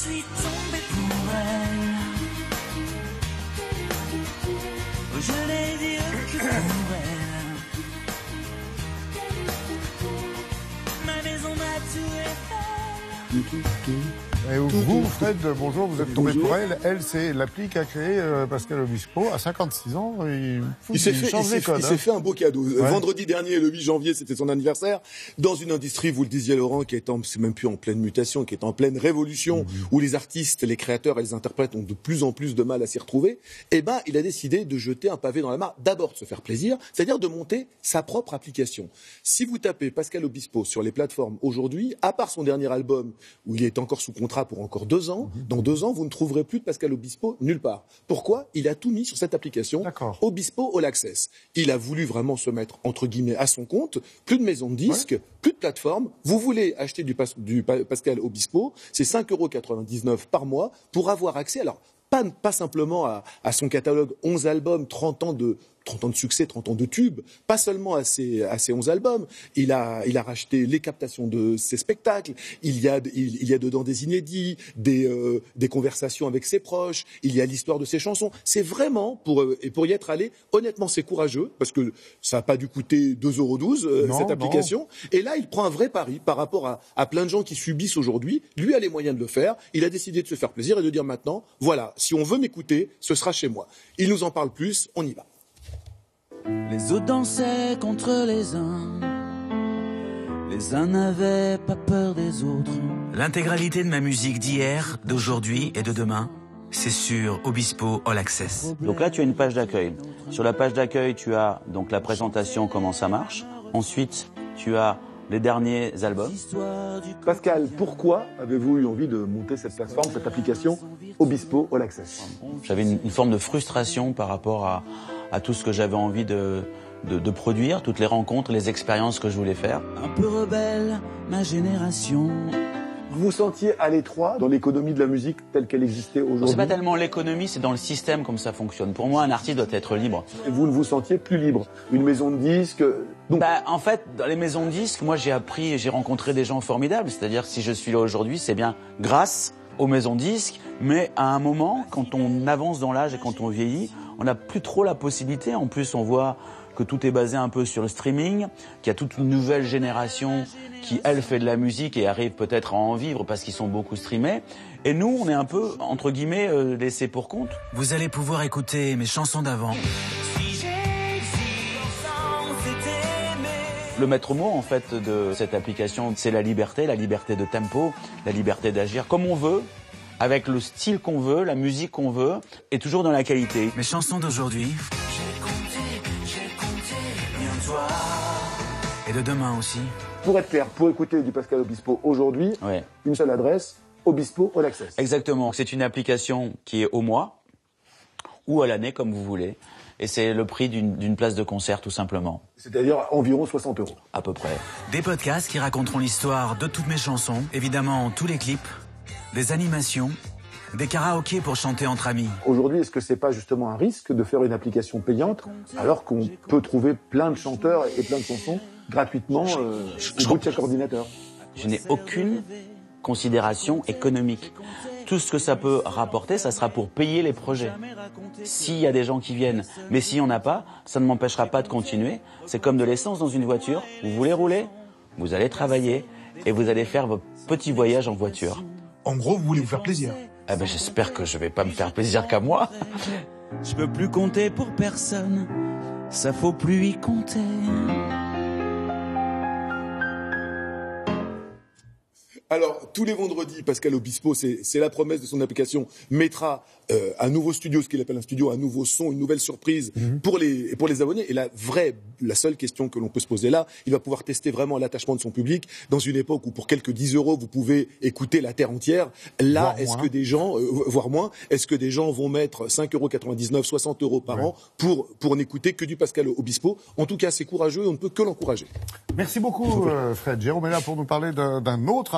suis tombé pour elle. Je n'ai dit que pour elle. Ma maison m'a tué. Et vous, Fred, bonjour, vous êtes tombé pour elle. Elle, c'est l'appli qu'a créé euh, Pascal Obispo à 56 ans. Il, Il s'est fait, fait- hein. fait un beau cadeau. Euh, Vendredi dernier, le 8 janvier, c'était son anniversaire. Dans une industrie, vous le disiez Laurent, qui est en, c'est même plus en pleine mutation, qui est en pleine révolution, Mhm. où les artistes, les créateurs et les interprètes ont de plus en plus de mal à s'y retrouver. Eh ben, il a décidé de jeter un pavé dans la mare. D'abord, de se faire plaisir, c'est-à-dire de monter sa propre application. Si vous tapez Pascal Obispo sur les plateformes aujourd'hui, à part son dernier album, où il est encore sous contrat pour encore deux ans, Mhm. dans deux ans, vous ne trouverez plus de Pascal Obispo nulle part. Pourquoi? Il a tout mis sur cette application. Obispo All Access. Il a voulu vraiment se mettre entre guillemets à son compte. Plus de maison de disques, plus de plateforme. Vous voulez acheter du, Pas- du Pa- Pascal Obispo, c'est 5,99€ par mois pour avoir accès. Alors pas, pas simplement à, à son catalogue 11 albums, 30 ans de 30 ans de succès, 30 ans de tubes, pas seulement à ses, à ses 11 albums, il a, il a racheté les captations de ses spectacles, il y a, il, il y a dedans des inédits, des, euh, des conversations avec ses proches, il y a l'histoire de ses chansons. C'est vraiment, pour, euh, et pour y être allé, honnêtement c'est courageux, parce que ça n'a pas dû coûter 2,12€ euh, Non, cette non. application. Et là, il prend un vrai pari par rapport à, à plein de gens qui subissent aujourd'hui. Lui a les moyens de le faire. Il a décidé de se faire plaisir et de dire maintenant, voilà, si on veut m'écouter, ce sera chez moi. Il nous en parle plus, on y va. Les autres dansaient contre les uns. Les uns n'avaient pas peur des autres. L'intégralité de ma musique d'hier, d'aujourd'hui et de demain, c'est sur Obispo All Access. Donc là, tu as une page d'accueil. Sur la page d'accueil, tu as donc la présentation, comment ça marche. Ensuite, tu as les derniers albums. Pascal, pourquoi avez-vous eu envie de monter cette plateforme, cette application Obispo All Access? J'avais une, une forme de frustration par rapport à, à tout ce que j'avais envie de, de, de produire, toutes les rencontres, les expériences que je voulais faire. un peu rebelle, ma génération. Vous vous sentiez à l'étroit dans l'économie de la musique telle qu'elle existait C'est aujourd'hui pas tellement l'économie, c'est dans le système comme ça fonctionne. Pour moi, un artiste doit être libre. Et Vous ne vous sentiez plus libre. Une maison de disques. Donc, Bah, en fait, dans les maisons de disques, moi j'ai appris et j'ai rencontré des gens formidables. C'est-à-dire que si je suis là aujourd'hui, c'est bien grâce aux maisons de disques. Mais à un moment, quand on avance dans l'âge et quand on vieillit, on n'a plus trop la possibilité. En plus, on voit que tout est basé un peu sur le streaming, qu'il y a toute une nouvelle génération qui, elle, fait de la musique et arrive peut-être à en vivre parce qu'ils sont beaucoup streamés. Et nous, on est un peu, entre guillemets, euh, laissés pour compte. Vous allez pouvoir écouter mes chansons d'avant. Le maître mot en fait de cette application, c'est la liberté, la liberté de tempo, la liberté d'agir comme on veut, avec le style qu'on veut, la musique qu'on veut, et toujours dans la qualité. mes chansons d'aujourd'hui J'ai compté, j'ai compté, rien de toi. et de demain aussi. pour être clair, pour écouter du Pascal Obispo aujourd'hui, Ouais. une seule adresse, Obispo All Access. Exactement. C'est une application qui est au mois ou à l'année comme vous voulez, et c'est le prix d'une d'une place de concert tout simplement, C'est-à-dire environ 60 euros. à peu près. Des podcasts qui raconteront l'histoire de toutes mes chansons, évidemment tous les clips, des animations, des karaokés pour chanter entre amis. Aujourd'hui, est-ce que c'est pas justement un risque de faire une application payante alors qu'on peut trouver plein de chanteurs et plein de chansons gratuitement euh, au bout de chaque ordinateur? Je n'ai aucune considération économique. Tout ce que ça peut rapporter, ça sera pour payer les projets. S'il y a des gens qui viennent, mais s'il n'y en a pas, ça ne m'empêchera pas de continuer. C'est comme de l'essence dans une voiture. Vous voulez rouler? Vous allez travailler et vous allez faire vos petits voyages en voiture. En gros, vous voulez vous faire plaisir. Eh ben, j'espère que je vais pas me faire plaisir qu'à moi. Je peux plus compter pour personne, ça faut plus y compter. Alors, tous les vendredis, Pascal Obispo, c'est la promesse de son application, mettra euh, un nouveau studio, ce qu'il appelle un studio, un nouveau son, une nouvelle surprise pour, les, pour les abonnés. Et la vraie, la seule question que l'on peut se poser là, il va pouvoir tester vraiment l'attachement de son public dans une époque où pour quelques 10 euros, vous pouvez écouter la terre entière. Là, est-ce que des gens, euh, voire moins, est-ce que des gens vont mettre 5,99 euros, 60 euros par an pour, pour n'écouter que du Pascal Obispo? En tout cas, c'est courageux et on ne peut que l'encourager. Merci beaucoup, euh, Fred. Jérôme est là pour nous parler d'un autre